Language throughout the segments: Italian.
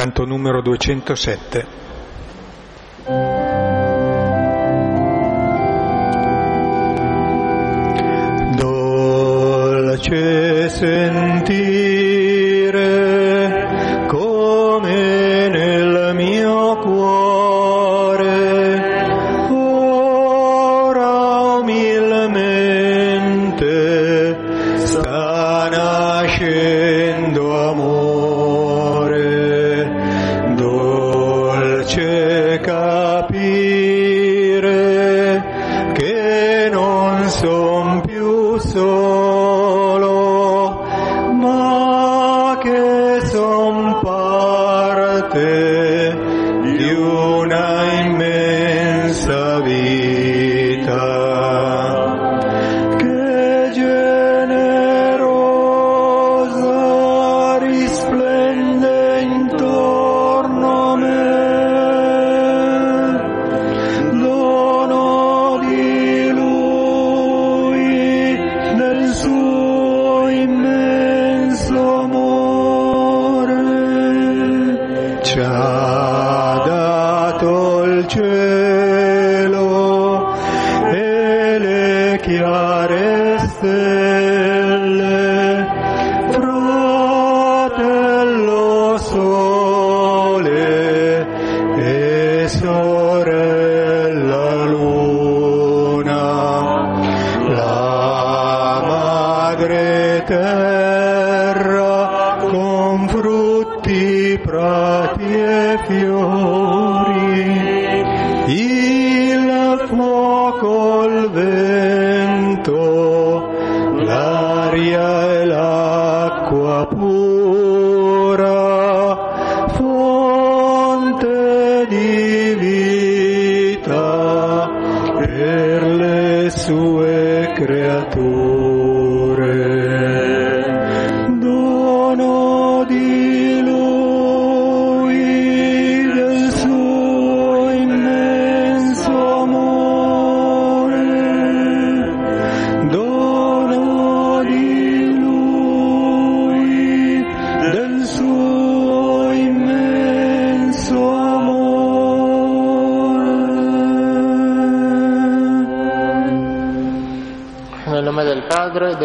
canto numero 207.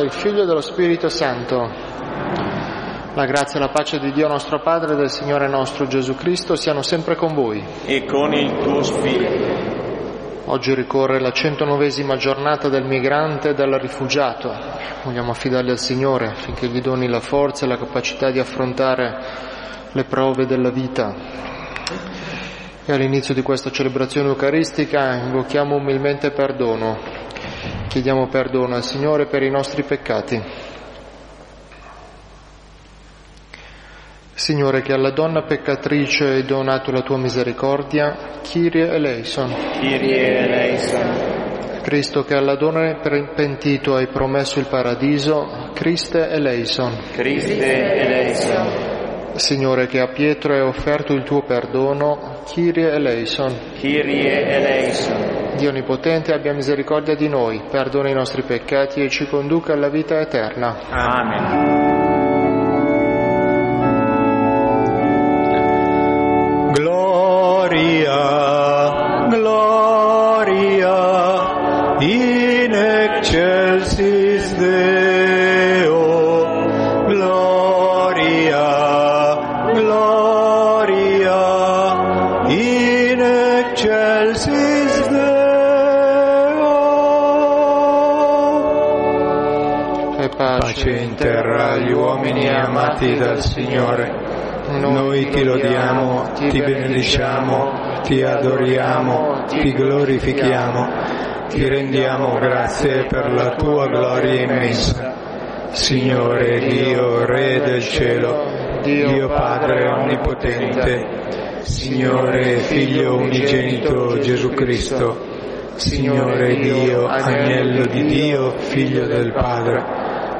Del Figlio e dello Spirito Santo. La grazia e la pace di Dio nostro Padre e del Signore nostro Gesù Cristo siano sempre con voi. e con il tuo spirito. Oggi ricorre la centonovesima giornata del migrante e del rifugiato. Vogliamo affidarli al Signore affinché gli doni la forza e la capacità di affrontare le prove della vita. E all'inizio di questa celebrazione eucaristica invochiamo umilmente perdono. Chiediamo perdono al Signore per i nostri peccati. Signore, che alla donna peccatrice hai donato la tua misericordia, Kyrie eleison. Kyrie eleison. Cristo, che alla donna pentito hai promesso il paradiso, Christe eleison. Christe eleison. Signore, che a Pietro hai offerto il tuo perdono, Kyrie eleison. Kyrie eleison. Dio Onnipotente, abbia misericordia di noi, perdona i nostri peccati e ci conduca alla vita eterna. Amen. Gloria, gloria, amati dal Signore. Noi ti lodiamo, ti benediciamo, ti adoriamo, ti glorifichiamo, ti rendiamo grazie per la tua gloria immensa. Signore Dio, Re del cielo, Dio Padre Onnipotente, Signore Figlio Unigenito Gesù Cristo, Signore Dio, Agnello di Dio, Figlio del Padre,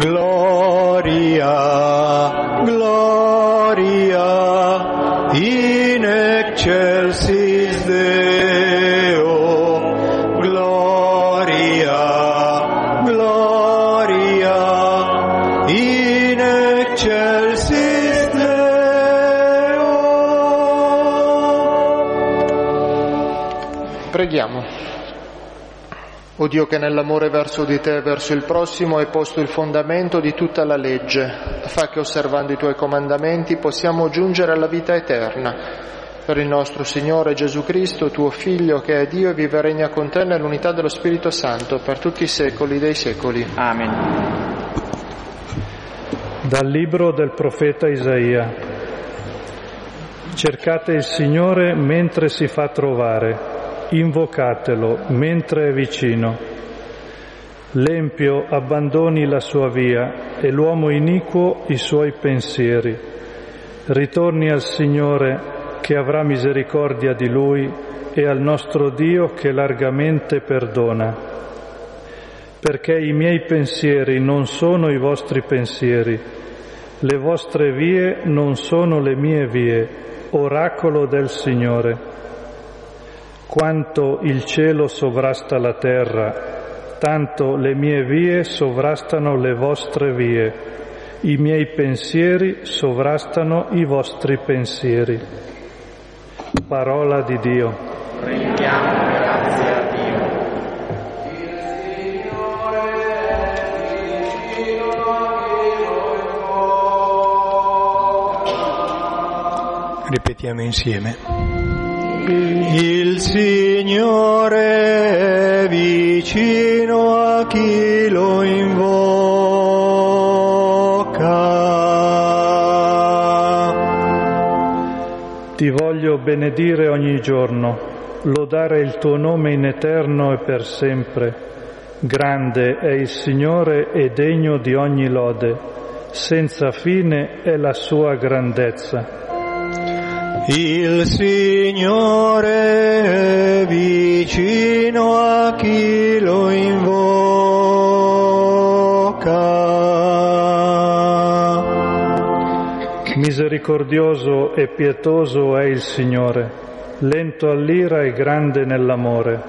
Gloria, gloria, in excelsis O Dio che nell'amore verso di te e verso il prossimo hai posto il fondamento di tutta la legge, fa che osservando i tuoi comandamenti possiamo giungere alla vita eterna. Per il nostro Signore Gesù Cristo, tuo Figlio, che è Dio e vive e regna con te nell'unità dello Spirito Santo, per tutti i secoli dei secoli. Amen. Dal libro del profeta Isaia. Cercate il Signore mentre si fa trovare, invocatelo mentre è vicino. L'empio abbandoni la sua via e l'uomo iniquo i suoi pensieri. Ritorni al Signore che avrà misericordia di lui e al nostro Dio che largamente perdona perché i miei pensieri non sono i vostri pensieri, le vostre vie non sono le mie vie, oracolo del Signore. Quanto il cielo sovrasta la terra, tanto le mie vie sovrastano le vostre vie, i miei pensieri sovrastano i vostri pensieri. Parola di Dio. Rendiamo grazie a Dio. Ripetiamo insieme. Il Signore è vicino a chi lo invoca. Ti voglio benedire ogni giorno, lodare il tuo nome in eterno e per sempre. Grande è il Signore e degno di ogni lode, senza fine è la sua grandezza. Il Signore è vicino a chi lo invoca. Misericordioso e pietoso è il Signore, lento all'ira e grande nell'amore.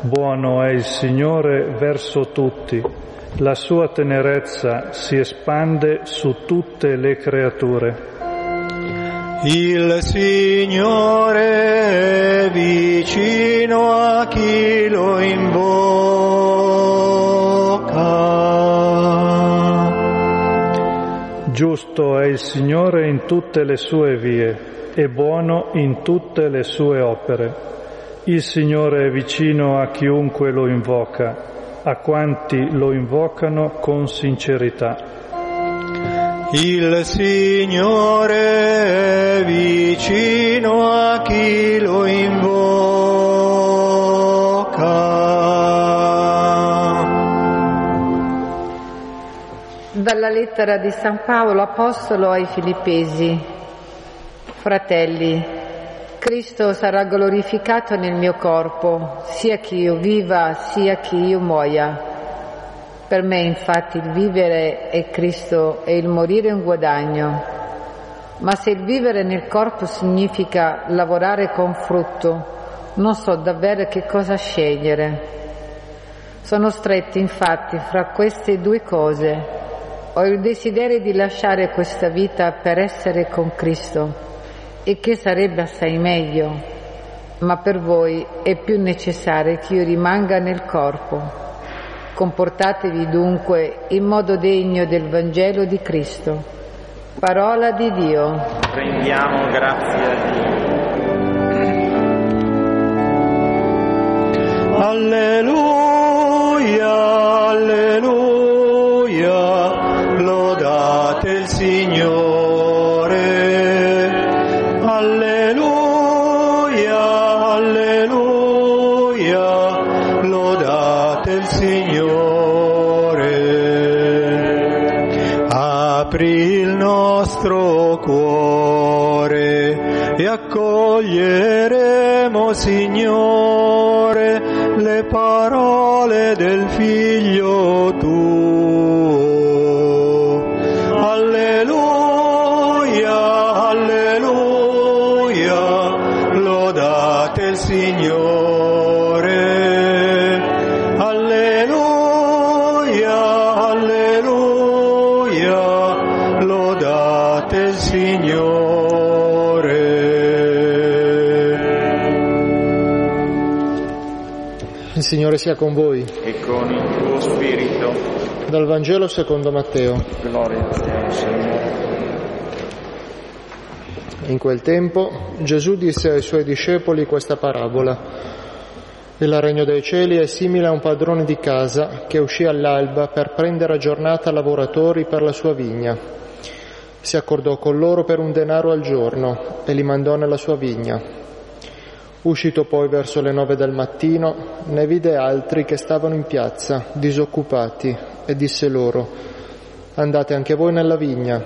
Buono è il Signore verso tutti, la sua tenerezza si espande su tutte le creature. Il Signore è vicino a chi lo invoca. Giusto è il Signore in tutte le sue vie e buono in tutte le sue opere. Il Signore è vicino a chiunque lo invoca, a quanti lo invocano con sincerità. Il Signore è vicino a chi lo invoca. Dalla lettera di San Paolo Apostolo ai Filippesi. Fratelli, Cristo sarà glorificato nel mio corpo, sia che io viva, sia che io muoia. Per me infatti il vivere è Cristo e il morire è un guadagno. Ma se il vivere nel corpo significa lavorare con frutto, non so davvero che cosa scegliere. Sono stretti infatti fra queste due cose. Ho il desiderio di lasciare questa vita per essere con Cristo, e che sarebbe assai meglio, ma per voi è più necessario che io rimanga nel corpo. Comportatevi dunque in modo degno del Vangelo di Cristo. Parola di Dio. Rendiamo grazie a Dio. Alleluia, alleluia, lodate il Signore. Accoglieremo, Signore, le parole del Figlio tuo. Alleluia, alleluia, lodate il Signore. Alleluia, alleluia, lodate il Signore. Il Signore sia con voi. e con il tuo spirito. Dal Vangelo secondo Matteo. Gloria a te, Signore. In quel tempo Gesù disse ai suoi discepoli questa parabola. Il regno dei cieli è simile a un padrone di casa che uscì all'alba per prendere a giornata lavoratori per la sua vigna. Si accordò con loro per un denaro al giorno e li mandò nella sua vigna. Uscito poi verso le nove del mattino, ne vide altri che stavano in piazza, disoccupati, e disse loro, andate anche voi nella vigna,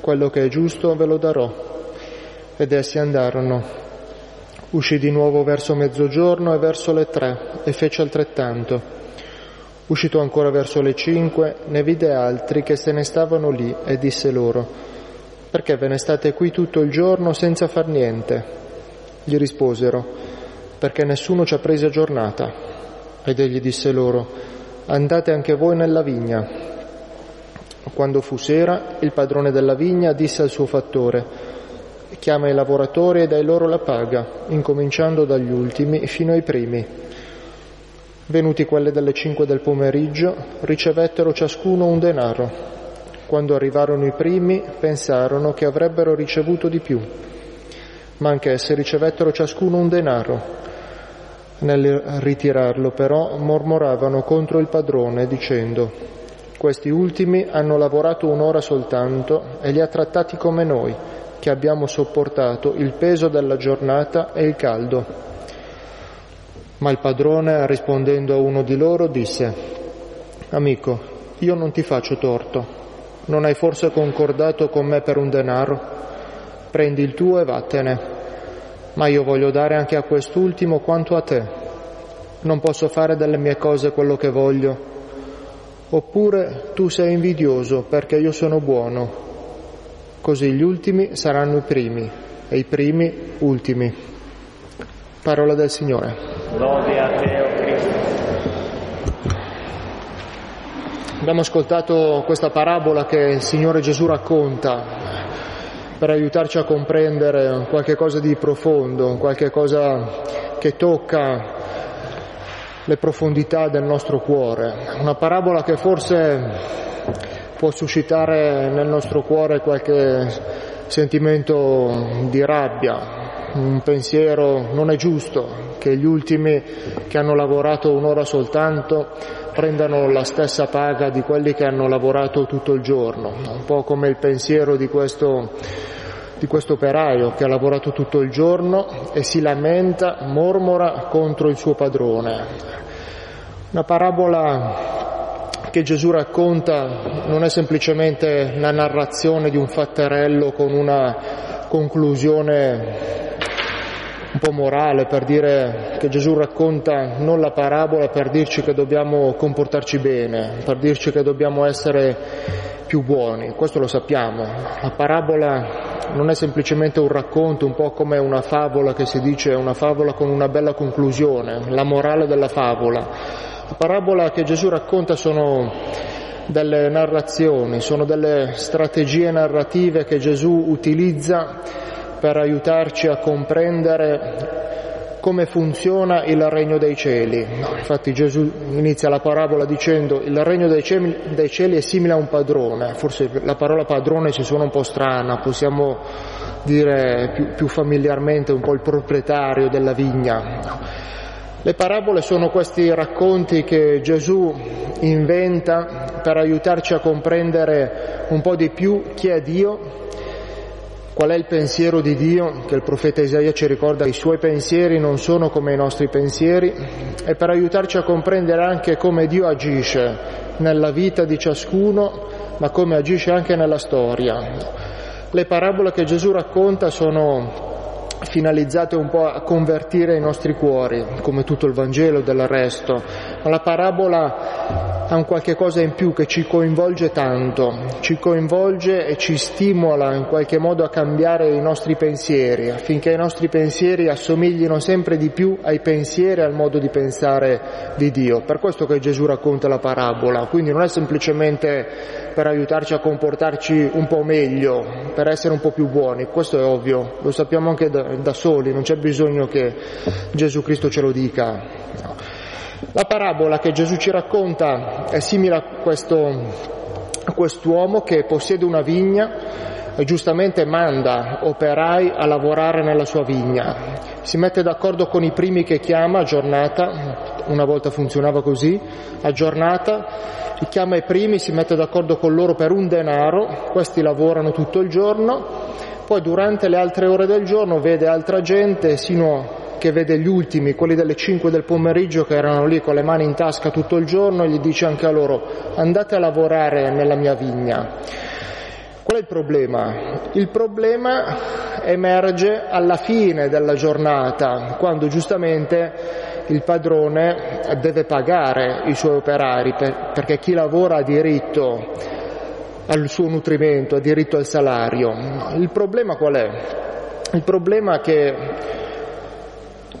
quello che è giusto ve lo darò. Ed essi andarono. Uscì di nuovo verso mezzogiorno e verso le tre, e fece altrettanto. Uscito ancora verso le cinque, ne vide altri che se ne stavano lì, e disse loro, perché ve ne state qui tutto il giorno senza far niente? Gli risposero, perché nessuno ci ha presi a giornata. Ed egli disse loro, andate anche voi nella vigna. Quando fu sera, il padrone della vigna disse al suo fattore, chiama i lavoratori e dai loro la paga, incominciando dagli ultimi fino ai primi. Venuti quelle delle cinque del pomeriggio, ricevettero ciascuno un denaro. Quando arrivarono i primi, pensarono che avrebbero ricevuto di più, ma anch'essi ricevettero ciascuno un denaro. Nel ritirarlo però mormoravano contro il padrone dicendo questi ultimi hanno lavorato un'ora soltanto e li ha trattati come noi, che abbiamo sopportato il peso della giornata e il caldo. Ma il padrone, rispondendo a uno di loro, disse, Amico, io non ti faccio torto, non hai forse concordato con me per un denaro? Prendi il tuo e vattene, ma io voglio dare anche a quest'ultimo quanto a te. Non posso fare delle mie cose quello che voglio. Oppure tu sei invidioso perché io sono buono. Così gli ultimi saranno i primi e i primi ultimi. Parola del Signore. Lode a te, o Cristo. Abbiamo ascoltato questa parabola che il Signore Gesù racconta per aiutarci a comprendere qualche cosa di profondo, qualche cosa che tocca le profondità del nostro cuore. Una parabola che forse può suscitare nel nostro cuore qualche sentimento di rabbia, un pensiero non è giusto che gli ultimi che hanno lavorato un'ora soltanto prendano la stessa paga di quelli che hanno lavorato tutto il giorno, un po' come il pensiero di questo, di questo operaio che ha lavorato tutto il giorno e si lamenta, mormora contro il suo padrone. Una parabola che Gesù racconta non è semplicemente la narrazione di un fatterello con una conclusione un po' morale per dire che Gesù racconta non la parabola per dirci che dobbiamo comportarci bene, per dirci che dobbiamo essere più buoni, questo lo sappiamo. La parabola non è semplicemente un racconto, un po' come una favola che si dice una favola con una bella conclusione, la morale della favola. La parabola che Gesù racconta sono delle narrazioni, sono delle strategie narrative che Gesù utilizza per aiutarci a comprendere come funziona il regno dei cieli. Infatti Gesù inizia la parabola dicendo il regno dei cieli, è simile a un padrone, forse la parola padrone ci suona un po' strana, possiamo dire più, più familiarmente un po' il proprietario della vigna. Le parabole sono questi racconti che Gesù inventa per aiutarci a comprendere un po' di più chi è Dio Qual è il pensiero di Dio? Che il profeta Isaia ci ricorda i suoi pensieri non sono come i nostri pensieri e per aiutarci a comprendere anche come Dio agisce nella vita di ciascuno ma come agisce anche nella storia. Le parabole che Gesù racconta sono finalizzate un po' a convertire i nostri cuori, come tutto il Vangelo del resto, ma la parabola ha un qualche cosa in più che ci coinvolge tanto, ci coinvolge e ci stimola in qualche modo a cambiare i nostri pensieri, affinché i nostri pensieri assomiglino sempre di più ai pensieri e al modo di pensare di Dio. Per questo che Gesù racconta la parabola, quindi non è semplicemente per aiutarci a comportarci un po' meglio, per essere un po' più buoni, questo è ovvio, lo sappiamo anche da, da soli, non c'è bisogno che Gesù Cristo ce lo dica. No. La parabola che Gesù ci racconta è simile a, questo, a quest'uomo che possiede una vigna e giustamente manda operai a lavorare nella sua vigna. Si mette d'accordo con i primi che chiama a giornata, una volta funzionava così, a giornata, chiama i primi, si mette d'accordo con loro per un denaro, questi lavorano tutto il giorno, poi durante le altre ore del giorno vede altra gente sino che vede gli ultimi, quelli delle 5 del pomeriggio che erano lì con le mani in tasca tutto il giorno e gli dice anche a loro andate a lavorare nella mia vigna. Qual è il problema? Il problema emerge alla fine della giornata, quando giustamente il padrone deve pagare i suoi operari, perché chi lavora ha diritto al suo nutrimento, ha diritto al salario. Il problema qual è? Il problema è che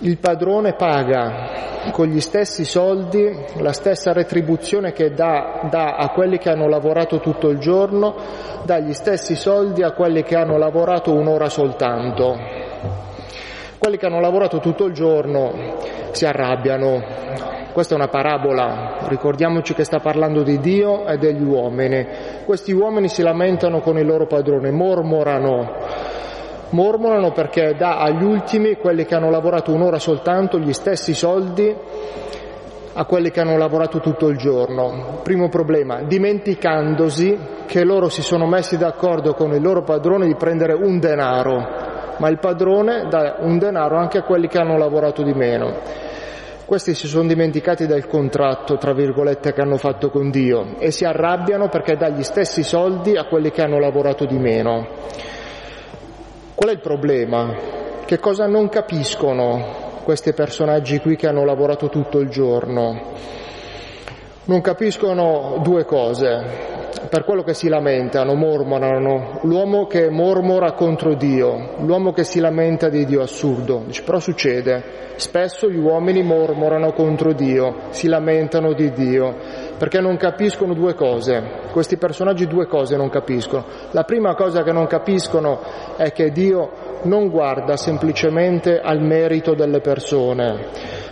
il padrone paga con gli stessi soldi la stessa retribuzione che dà, dà, a quelli che hanno lavorato tutto il giorno, dà gli stessi soldi a quelli che hanno lavorato un'ora soltanto. Quelli che hanno lavorato tutto il giorno si arrabbiano. Questa è una parabola, ricordiamoci che sta parlando di Dio e degli uomini. Questi uomini si lamentano con il loro padrone, mormorano mormorano perché dà agli ultimi, quelli che hanno lavorato un'ora soltanto, gli stessi soldi a quelli che hanno lavorato tutto il giorno. Primo problema, dimenticandosi che loro si sono messi d'accordo con il loro padrone di prendere un denaro, ma il padrone dà un denaro anche a quelli che hanno lavorato di meno. Questi si sono dimenticati del contratto, tra virgolette, che hanno fatto con Dio e si arrabbiano perché dà gli stessi soldi a quelli che hanno lavorato di meno. Qual è il problema? Che cosa non capiscono questi personaggi qui che hanno lavorato tutto il giorno? Non capiscono due cose per quello che si lamentano, mormorano, l'uomo che mormora contro Dio, l'uomo che si lamenta di Dio, assurdo, Dice, però succede, spesso gli uomini mormorano contro Dio, si lamentano di Dio, perché non capiscono due cose, questi personaggi due cose non capiscono. La prima cosa che non capiscono è che Dio non guarda semplicemente al merito delle persone,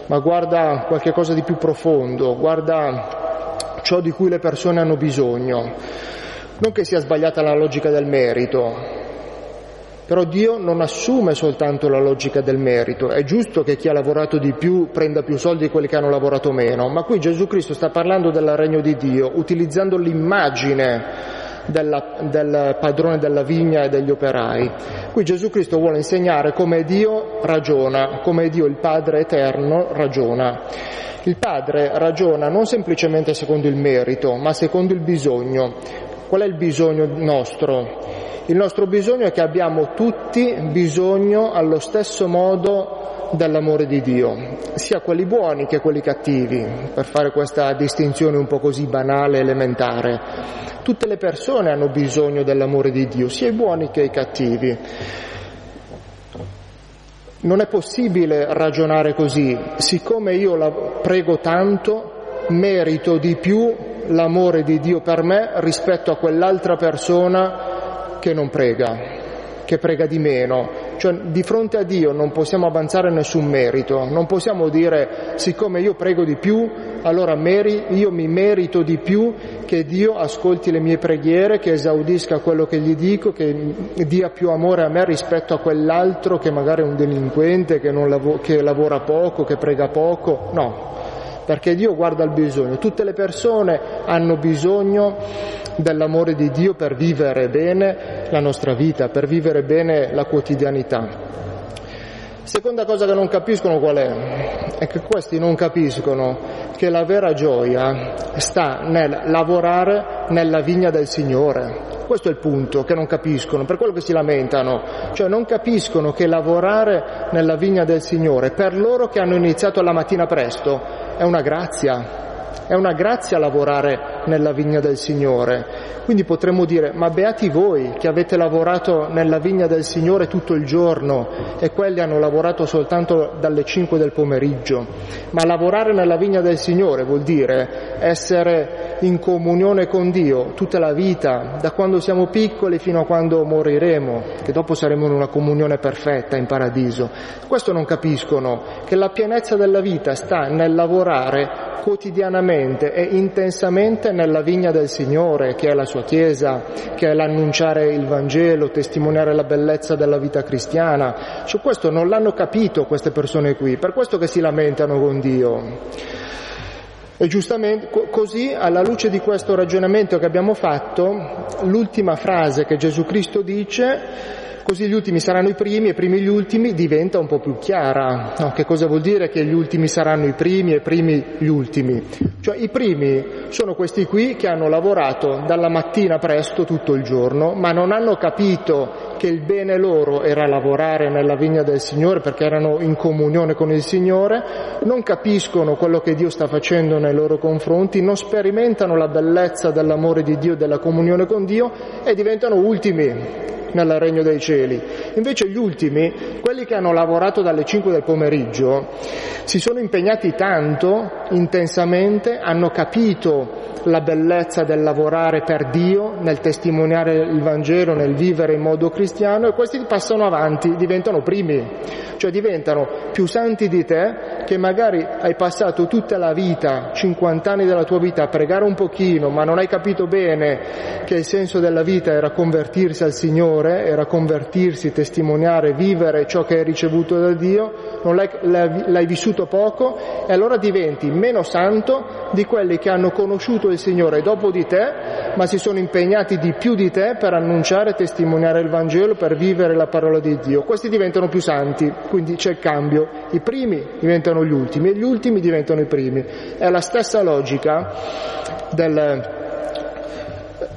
ma guarda qualche cosa di più profondo, guarda ciò di cui le persone hanno bisogno. Non che sia sbagliata la logica del merito, però Dio non assume soltanto la logica del merito. È giusto che chi ha lavorato di più prenda più soldi di quelli che hanno lavorato meno, ma qui Gesù Cristo sta parlando del regno di Dio, utilizzando l'immagine della, del padrone della vigna e degli operai. Qui Gesù Cristo vuole insegnare come Dio ragiona, come Dio il Padre eterno ragiona. Il Padre ragiona non semplicemente secondo il merito, ma secondo il bisogno. Qual è il bisogno nostro? Il nostro bisogno è che abbiamo tutti bisogno allo stesso modo dell'amore di Dio, sia quelli buoni che quelli cattivi, per fare questa distinzione un po' così banale, elementare. Tutte le persone hanno bisogno dell'amore di Dio, sia i buoni che i cattivi. Non è possibile ragionare così, siccome io la prego tanto, merito di più l'amore di Dio per me rispetto a quell'altra persona che non prega, che prega di meno. Cioè, di fronte a Dio non possiamo avanzare nessun merito, non possiamo dire siccome io prego di più, allora io mi merito di più che Dio ascolti le mie preghiere, che esaudisca quello che gli dico, che dia più amore a me rispetto a quell'altro che magari è un delinquente, che, lav- che lavora poco, che prega poco. No, perché Dio guarda il bisogno. Tutte le persone hanno bisogno dell'amore di Dio per vivere bene la nostra vita, per vivere bene la quotidianità. Seconda cosa che non capiscono qual è? È che questi non capiscono che la vera gioia sta nel lavorare nella vigna del Signore. Questo è il punto che non capiscono, per quello che si lamentano, cioè non capiscono che lavorare nella vigna del Signore, per loro che hanno iniziato la mattina presto, è una grazia, è una grazia lavorare nella vigna del Signore. Quindi potremmo dire, ma beati voi che avete lavorato nella vigna del Signore tutto il giorno e quelli hanno lavorato soltanto dalle 5 del pomeriggio. Ma lavorare nella vigna del Signore vuol dire essere in comunione con Dio tutta la vita, da quando siamo piccoli fino a quando moriremo, che dopo saremo in una comunione perfetta in paradiso. Questo non capiscono, che la pienezza della vita sta nel lavorare quotidianamente e intensamente nella vigna del Signore, che è la sua Chiesa, che è l'annunciare il Vangelo, testimoniare la bellezza della vita cristiana. Su questo non l'hanno capito queste persone qui, per questo che si lamentano con Dio. E giustamente così, alla luce di questo ragionamento che abbiamo fatto, l'ultima frase che Gesù Cristo dice così gli ultimi saranno i primi e i primi gli ultimi diventa un po' più chiara. No, che cosa vuol dire che gli ultimi saranno i primi e i primi gli ultimi? Cioè i primi sono questi qui che hanno lavorato dalla mattina presto tutto il giorno, ma non hanno capito che il bene loro era lavorare nella vigna del Signore perché erano in comunione con il Signore, non capiscono quello che Dio sta facendo nei loro confronti, non sperimentano la bellezza dell'amore di Dio, della comunione con Dio e diventano ultimi nel regno dei cieli. Invece gli ultimi, quelli che hanno lavorato dalle 5 del pomeriggio, si sono impegnati tanto, intensamente, hanno capito la bellezza del lavorare per Dio, nel testimoniare il Vangelo, nel vivere in modo cristiano e questi passano avanti, diventano primi, cioè diventano più santi di te che magari hai passato tutta la vita, 50 anni della tua vita a pregare un pochino, ma non hai capito bene che il senso della vita era convertirsi al Signore, era convertirsi, testimoniare, vivere ciò che hai ricevuto da Dio, non l'hai, l'hai vissuto poco e allora diventi meno santo di quelli che hanno conosciuto il Signore dopo di te, ma si sono impegnati di più di te per annunciare testimoniare il Vangelo, per vivere la parola di Dio. Questi diventano più santi, quindi c'è il cambio. I primi diventano gli ultimi e gli ultimi diventano i primi. È la stessa logica del,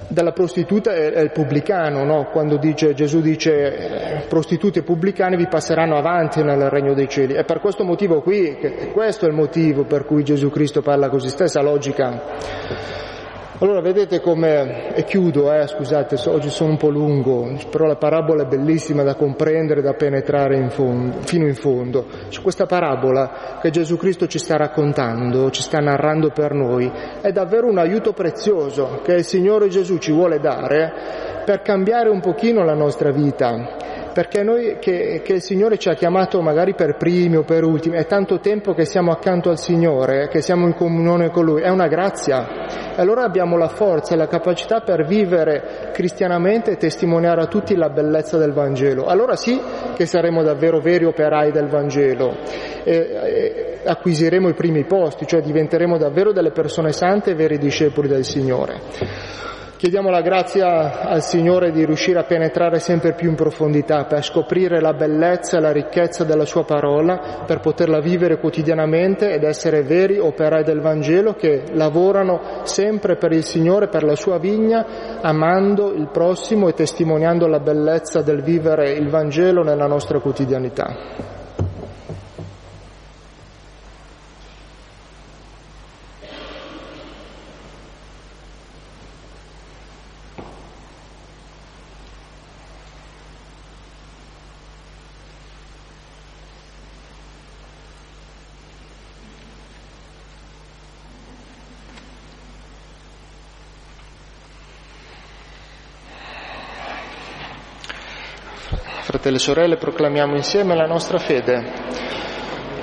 della prostituta e il pubblicano, no? quando dice, Gesù dice prostitute e pubblicani vi passeranno avanti nel regno dei cieli. È per questo motivo qui, questo è il motivo per cui Gesù Cristo parla così, stessa logica. Allora vedete come, e chiudo, eh, scusate, oggi sono un po' lungo, però la parabola è bellissima da comprendere, da penetrare in fondo, fino in fondo. Su questa parabola che Gesù Cristo ci sta raccontando, ci sta narrando per noi, è davvero un aiuto prezioso che il Signore Gesù ci vuole dare per cambiare un pochino la nostra vita, perché noi che, che, il Signore ci ha chiamato magari per primi o per ultimi, è tanto tempo che siamo accanto al Signore, che siamo in comunione con Lui, è una grazia. E allora abbiamo la forza e la capacità per vivere cristianamente e testimoniare a tutti la bellezza del Vangelo. Allora sì che saremo davvero veri operai del Vangelo, e, e acquisiremo i primi posti, cioè diventeremo davvero delle persone sante e veri discepoli del Signore. Chiediamo la grazia al Signore di riuscire a penetrare sempre più in profondità, per scoprire la bellezza e la ricchezza della Sua parola, per poterla vivere quotidianamente ed essere veri operai del Vangelo che lavorano sempre per il Signore, per la Sua vigna, amando il prossimo e testimoniando la bellezza del vivere il Vangelo nella nostra quotidianità. Fratelli e sorelle, proclamiamo insieme la nostra fede.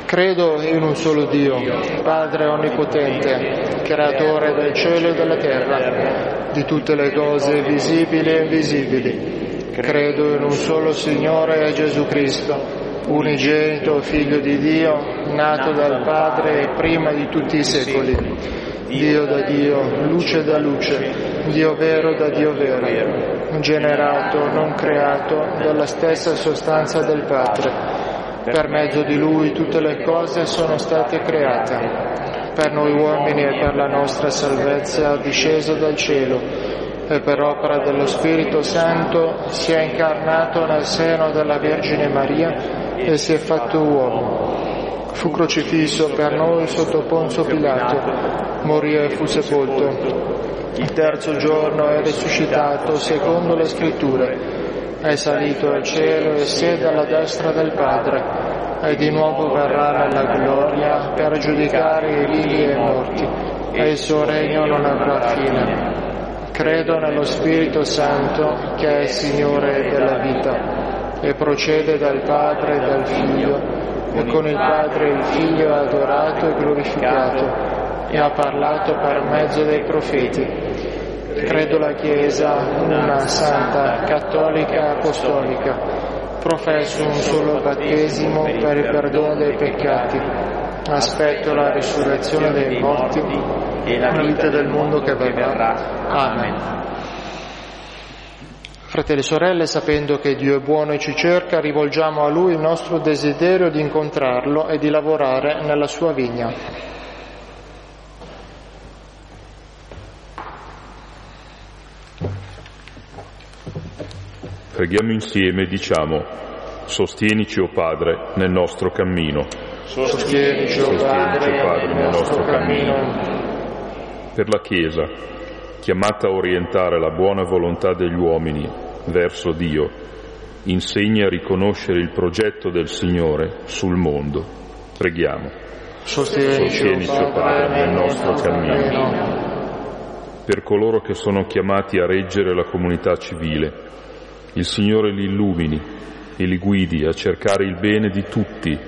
Credo in un solo Dio, Padre Onnipotente, Creatore del cielo e della terra, di tutte le cose visibili e invisibili. Credo in un solo Signore Gesù Cristo, unigenito Figlio di Dio, nato dal Padre prima di tutti i secoli. Dio da Dio, luce da luce, Dio vero da Dio vero generato, non creato, dalla stessa sostanza del Padre. Per mezzo di Lui tutte le cose sono state create. per noi uomini e per la nostra salvezza, disceso dal cielo e per opera dello Spirito Santo si è incarnato nel seno della Vergine Maria e si è fatto uomo. Fu crocifisso per noi sotto Ponzio Pilato, morì e fu sepolto. Il terzo giorno è risuscitato secondo le scritture è salito al cielo e siede alla destra del Padre e di nuovo verrà nella gloria per giudicare i vivi e i morti e il suo regno non avrà fine. Credo nello Spirito Santo che è Signore della vita e procede dal Padre e dal Figlio e con il Padre il Figlio è adorato e glorificato e ha parlato per mezzo dei profeti Credo la Chiesa, una santa, cattolica, apostolica. Professo un solo battesimo per il perdono dei peccati. Aspetto la risurrezione dei morti e la vita del mondo che verrà. Amen. Fratelli e sorelle, sapendo che Dio è buono e ci cerca, rivolgiamo a Lui il nostro desiderio di incontrarlo e di lavorare nella sua vigna. Preghiamo insieme e diciamo, sostienici, o oh Padre, nel nostro cammino. Sostienici, o oh Padre, Padre, nel nostro cammino. Per la Chiesa, chiamata a orientare la buona volontà degli uomini verso Dio, insegna a riconoscere il progetto del Signore sul mondo. Preghiamo. Sostienici, o oh Padre, nel nostro cammino. Per coloro che sono chiamati a reggere la comunità civile, il Signore li illumini e li guidi a cercare il bene di tutti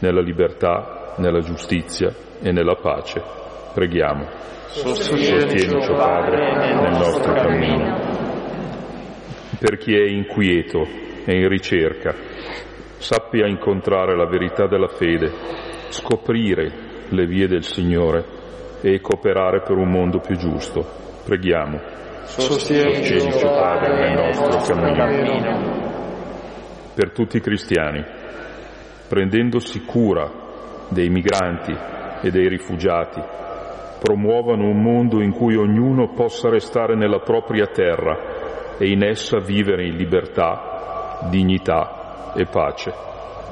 nella libertà, nella giustizia e nella pace. Preghiamo. Sostienici, Padre, nel nostro cammino. Per chi è inquieto e in ricerca, sappia incontrare la verità della fede, scoprire le vie del Signore e cooperare per un mondo più giusto. Preghiamo. Sostienici, Padre, nel nostro cammino. Per tutti i cristiani, prendendosi cura dei migranti e dei rifugiati, promuovano un mondo in cui ognuno possa restare nella propria terra e in essa vivere in libertà, dignità e pace.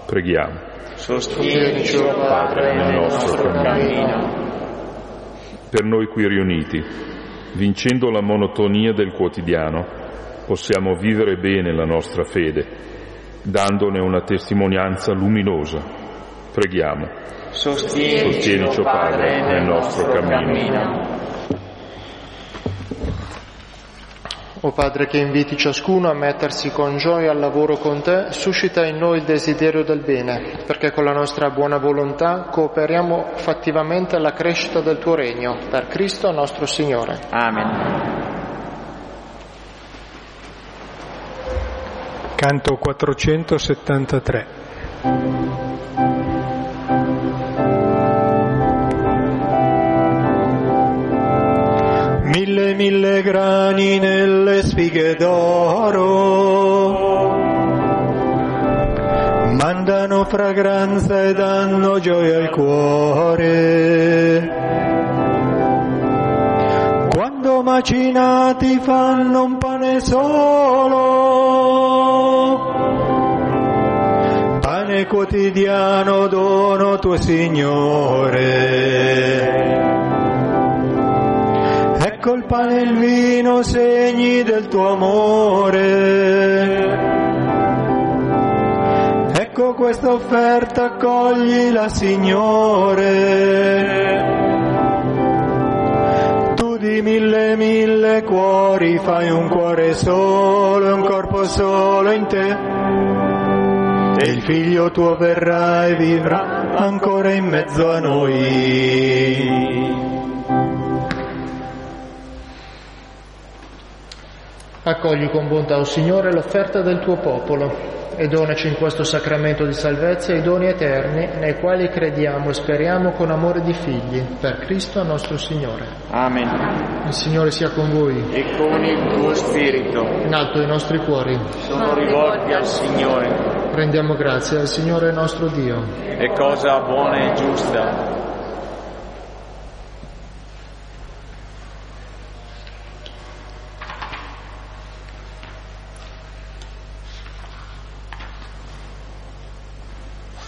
Preghiamo. Sostienici, Padre, nel nostro cammino. Per noi qui riuniti, vincendo la monotonia del quotidiano, possiamo vivere bene la nostra fede, dandone una testimonianza luminosa. Preghiamo. Sostienici, Padre, nel nostro cammino. O Padre che inviti ciascuno a mettersi con gioia al lavoro con te, suscita in noi il desiderio del bene, perché con la nostra buona volontà cooperiamo fattivamente alla crescita del tuo regno, per Cristo nostro Signore. Amen. Canto 473. Mille grani nelle spighe d'oro. Mandano fragranza e danno gioia al cuore. Quando macinati fanno un pane solo pane quotidiano dono tuo Signore Ecco il pane e il vino, segni del tuo amore. Ecco questa offerta, accoglila Signore. Tu di mille mille cuori fai un cuore solo un corpo solo in te. E il figlio tuo verrà e vivrà ancora in mezzo a noi. Accogli con bontà, o oh Signore, l'offerta del tuo popolo e donaci in questo sacramento di salvezza i doni eterni nei quali crediamo e speriamo con amore di figli, per Cristo nostro Signore. Amen. Il Signore sia con voi. E con il tuo spirito. In alto i nostri cuori. Sono rivolti al Signore. Rendiamo grazie al Signore nostro Dio. È cosa buona e giusta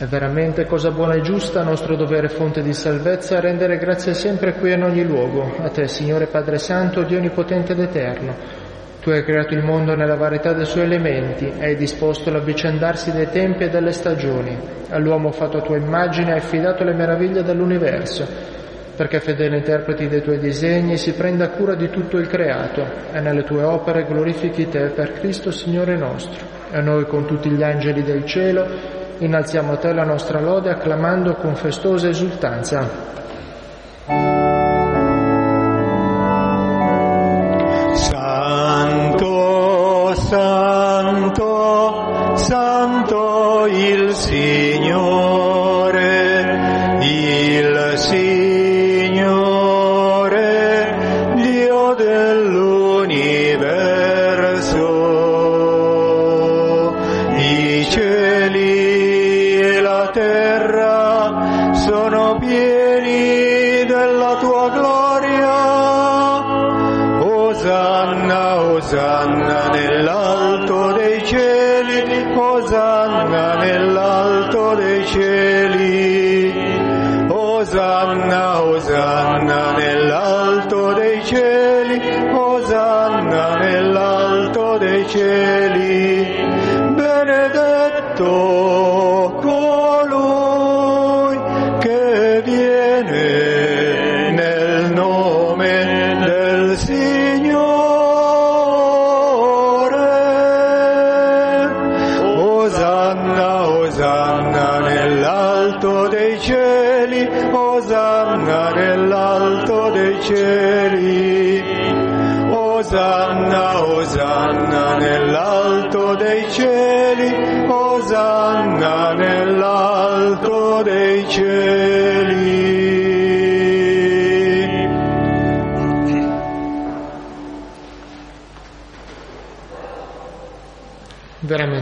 È veramente cosa buona e giusta, nostro dovere fonte di salvezza, rendere grazie sempre qui e in ogni luogo, a te, Signore Padre Santo, Dio Onnipotente ed Eterno. Tu hai creato il mondo nella varietà dei suoi elementi, hai disposto l'avvicendarsi dei tempi e delle stagioni. All'uomo fatto a tua immagine hai affidato le meraviglie dell'universo, perché fedele interpreti dei tuoi disegni si prenda cura di tutto il creato e nelle tue opere glorifichi te per Cristo Signore nostro. E noi con tutti gli angeli del cielo innalziamo a te la nostra lode acclamando con festosa esultanza. Santo, santo, santo il Signore, Kitchen.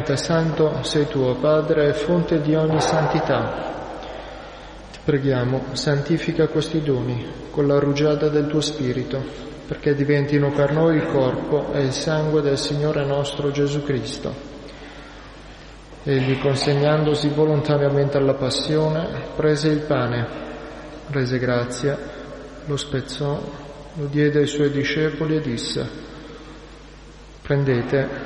Veramente santo sei tu, o Padre, fonte di ogni santità. Ti preghiamo, santifica questi doni con la rugiada del tuo Spirito, perché diventino per noi il corpo e il sangue del Signore nostro Gesù Cristo. Egli, consegnandosi volontariamente alla passione, prese il pane, rese grazia, lo spezzò, lo diede ai suoi discepoli e disse, prendete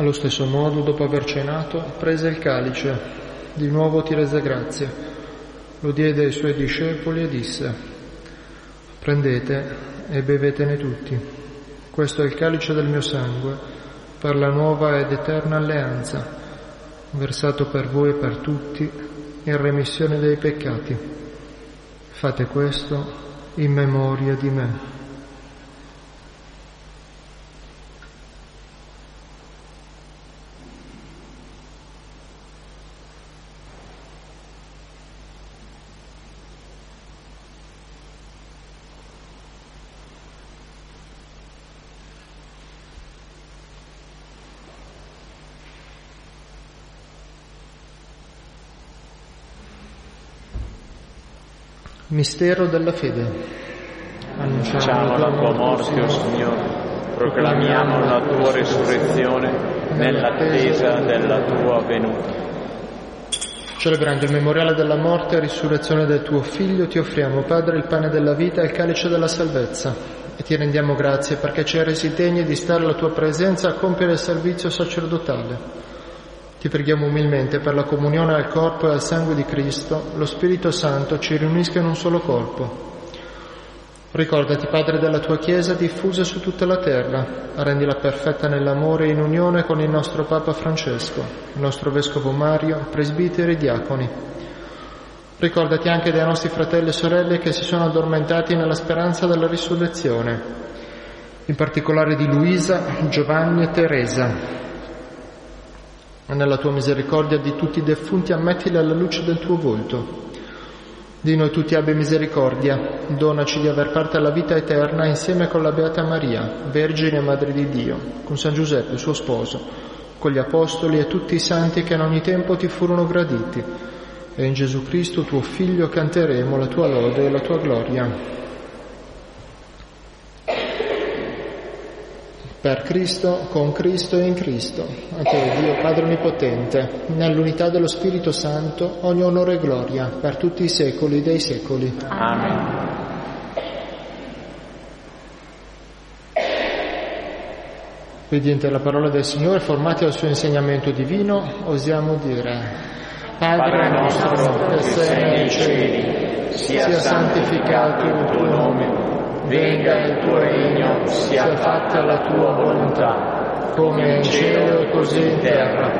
Allo stesso modo, dopo aver cenato, prese il calice, di nuovo ti rese grazie, lo diede ai suoi discepoli e disse, prendete e bevetene tutti, questo è il calice del mio sangue, per la nuova ed eterna alleanza, versato per voi e per tutti in remissione dei peccati. Fate questo in memoria di me. Mistero della fede. Annunciamo la tua morte, o Signore. Proclamiamo la tua risurrezione nell'attesa della tua venuta. Celebrando il memoriale della morte e risurrezione del tuo Figlio, ti offriamo, Padre, il pane della vita e il calice della salvezza. E ti rendiamo grazie perché ci hai resi degni di stare alla tua presenza a compiere il servizio sacerdotale. Ti preghiamo umilmente per la comunione al corpo e al sangue di Cristo, lo Spirito Santo ci riunisca in un solo corpo. Ricordati, Padre, della tua Chiesa diffusa su tutta la terra, rendila perfetta nell'amore e in unione con il nostro Papa Francesco, il nostro Vescovo Mario, presbiteri e diaconi. Ricordati anche dei nostri fratelli e sorelle che si sono addormentati nella speranza della risurrezione, in particolare di Luisa, Giovanni e Teresa, nella tua misericordia di tutti i defunti ammettili alla luce del tuo volto. Di noi tutti abbia misericordia, donaci di aver parte alla vita eterna insieme con la Beata Maria, Vergine e Madre di Dio, con San Giuseppe, suo sposo, con gli Apostoli e tutti i santi che in ogni tempo ti furono graditi. E in Gesù Cristo, tuo Figlio, canteremo la tua lode e la tua gloria. Per Cristo, con Cristo e in Cristo, a te Dio Padre Onnipotente, nell'unità dello Spirito Santo, ogni onore e gloria, per tutti i secoli dei secoli. Amen. Obbediente alla parola del Signore, formati al suo insegnamento divino, osiamo dire, Padre nostro che sei nei cieli, sia santificato il tuo nome venga il tuo regno, sia fatta la tua volontà, come in cielo e così in terra.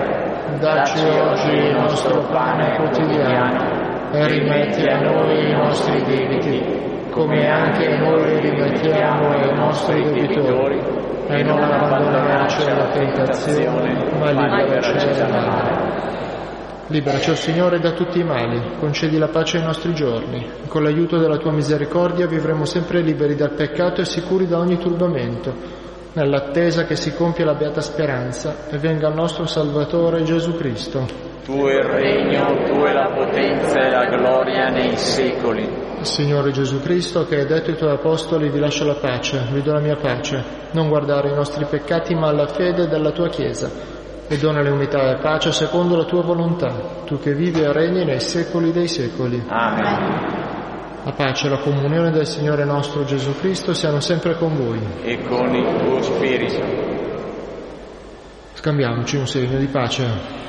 Dacci oggi il nostro pane quotidiano e rimetti a noi i nostri debiti, come anche noi rimettiamo ai nostri debitori, e non abbandonarci alla tentazione, ma liberaci dal male. Liberaci, o Signore, da tutti i mali, concedi la pace ai nostri giorni. Con l'aiuto della tua misericordia vivremo sempre liberi dal peccato e sicuri da ogni turbamento, nell'attesa che si compia la beata speranza e venga il nostro Salvatore Gesù Cristo. Tu il regno, tu è la potenza e la gloria nei secoli. Signore Gesù Cristo, che hai detto ai tuoi apostoli, vi lascio la pace, vi do la mia pace, non guardare i nostri peccati ma alla fede della tua Chiesa e donale unità e pace secondo la tua volontà, tu che vivi e regni nei secoli dei secoli. Amen. La pace e la comunione del Signore nostro Gesù Cristo siano sempre con voi. E con il tuo spirito. Scambiamoci un segno di pace.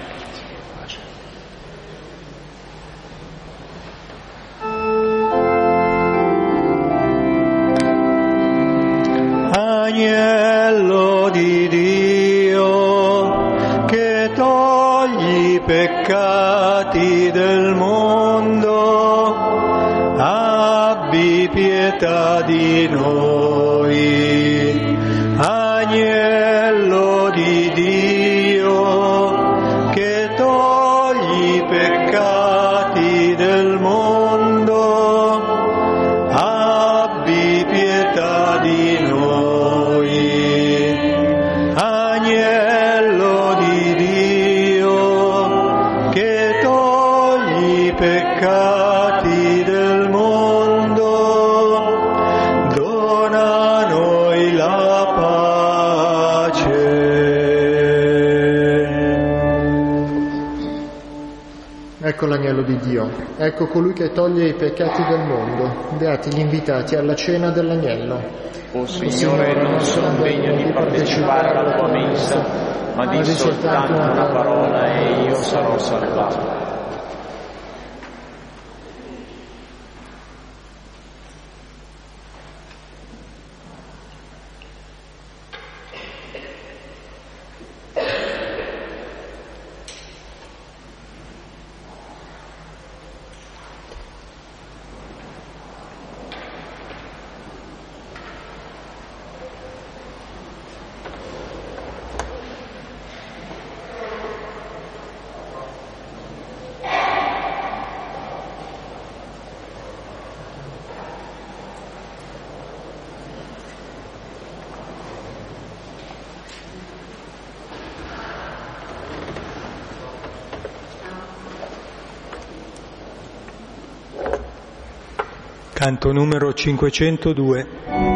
Ecco colui che toglie i peccati del mondo. Beati gli invitati alla cena dell'agnello. O Signore, non sono degno di partecipare alla tua mensa, ma di soltanto una parola e io sarò salvato. Canto numero 502.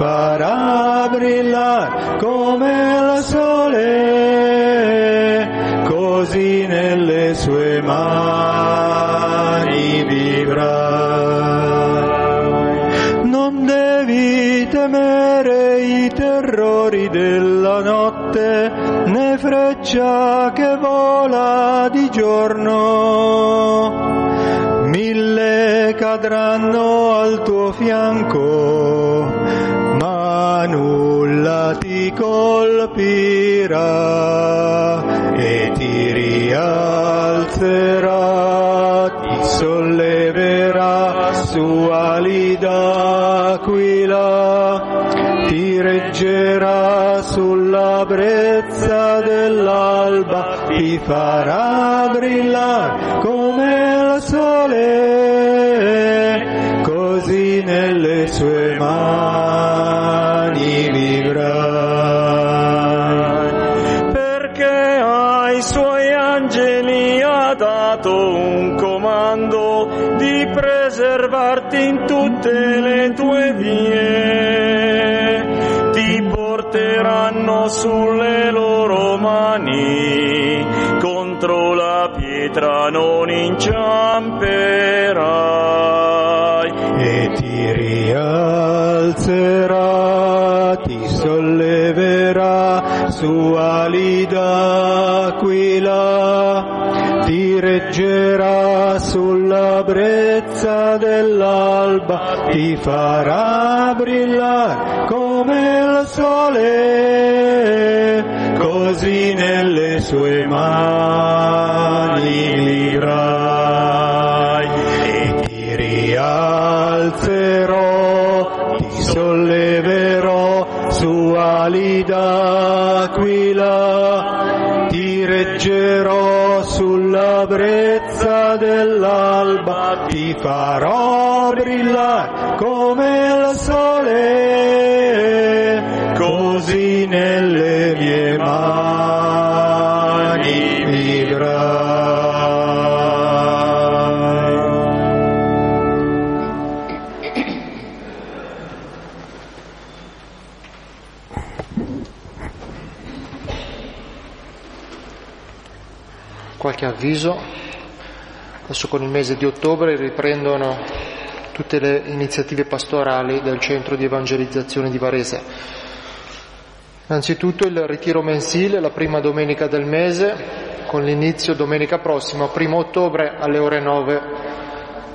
Farà brillare come la sole, così nelle sue mani vivrai. Non devi temere i terrori della notte, né freccia che vola di giorno. Mille cadranno al tuo fianco, colpirà e ti rialzerà, ti solleverà su ali d'aquila, ti reggerà sulla brezza dell'alba, ti farà brillare tutte le tue vie. Ti porteranno sulle loro mani, contro la pietra non inciamperai. e ti rialzerà, ti solleverà su ali d'aquila, ti reggerà sulla brezza dell'alba, ti farà brillare come il sole, così nelle sue mani vivrai e ti rialzerò, ti solleverò su ali d'aquila, ti reggerò sulla brezza dell'alba, farò brillare come il sole, così nelle mie mani vivrai. Qualche avviso. Adesso con il mese di ottobre riprendono tutte le iniziative pastorali del centro di evangelizzazione di Varese. Innanzitutto il ritiro mensile la prima domenica del mese con l'inizio domenica prossima, primo ottobre alle ore 9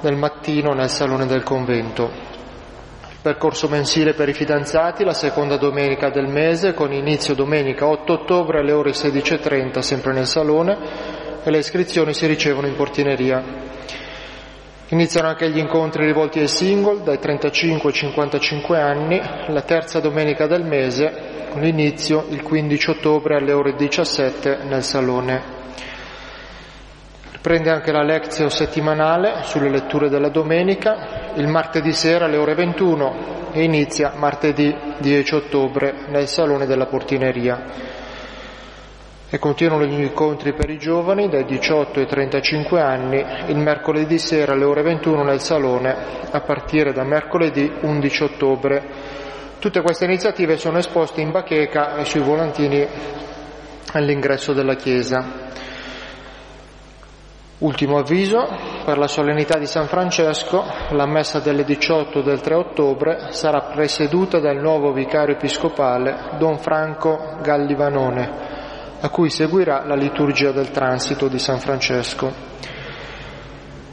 del mattino nel salone del convento. Il percorso mensile per i fidanzati la seconda domenica del mese con inizio domenica 8 ottobre alle ore 16.30 sempre nel salone e le iscrizioni si ricevono in portineria. Iniziano anche gli incontri rivolti ai single dai 35 ai 55 anni, la terza domenica del mese, con l'inizio il 15 ottobre alle ore 17 nel salone. Riprende anche la lezione settimanale sulle letture della domenica, il martedì sera alle ore 21 e inizia martedì 10 ottobre nel salone della portineria e continuano gli incontri per i giovani dai 18 ai 35 anni il mercoledì sera alle ore 21 nel Salone a partire da mercoledì 11 ottobre. Tutte queste iniziative sono esposte in bacheca e sui volantini all'ingresso della chiesa. Ultimo avviso, per la solennità di San Francesco, la messa delle 18 del 3 ottobre sarà presieduta dal nuovo vicario episcopale Don Franco Gallivanone a cui seguirà la liturgia del transito di San Francesco.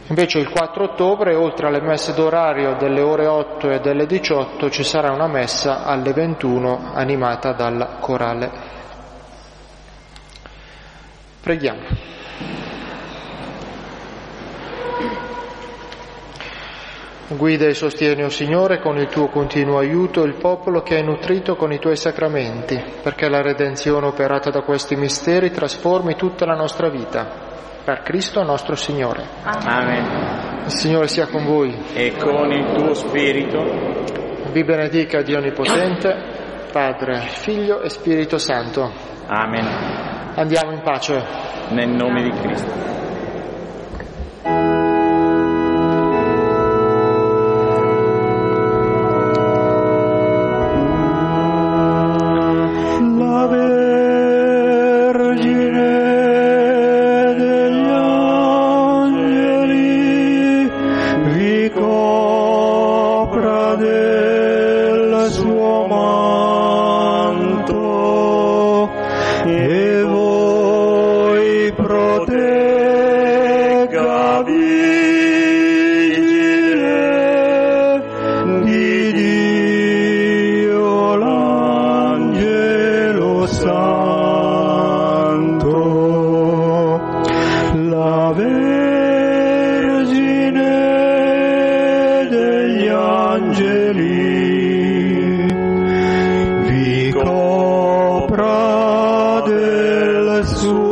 Invece il 4 ottobre, oltre alle messe d'orario delle ore 8 e delle 18, ci sarà una messa alle 21 animata dal corale. Preghiamo. Guida e sostieni, o oh Signore, con il tuo continuo aiuto il popolo che hai nutrito con i tuoi sacramenti, perché la redenzione operata da questi misteri trasformi tutta la nostra vita per Cristo nostro Signore. Amen. Il Signore sia con voi. E con il tuo spirito. Vi benedica Dio Onnipotente, Padre, Figlio e Spirito Santo. Amen. Andiamo in pace. Nel nome di Cristo. sua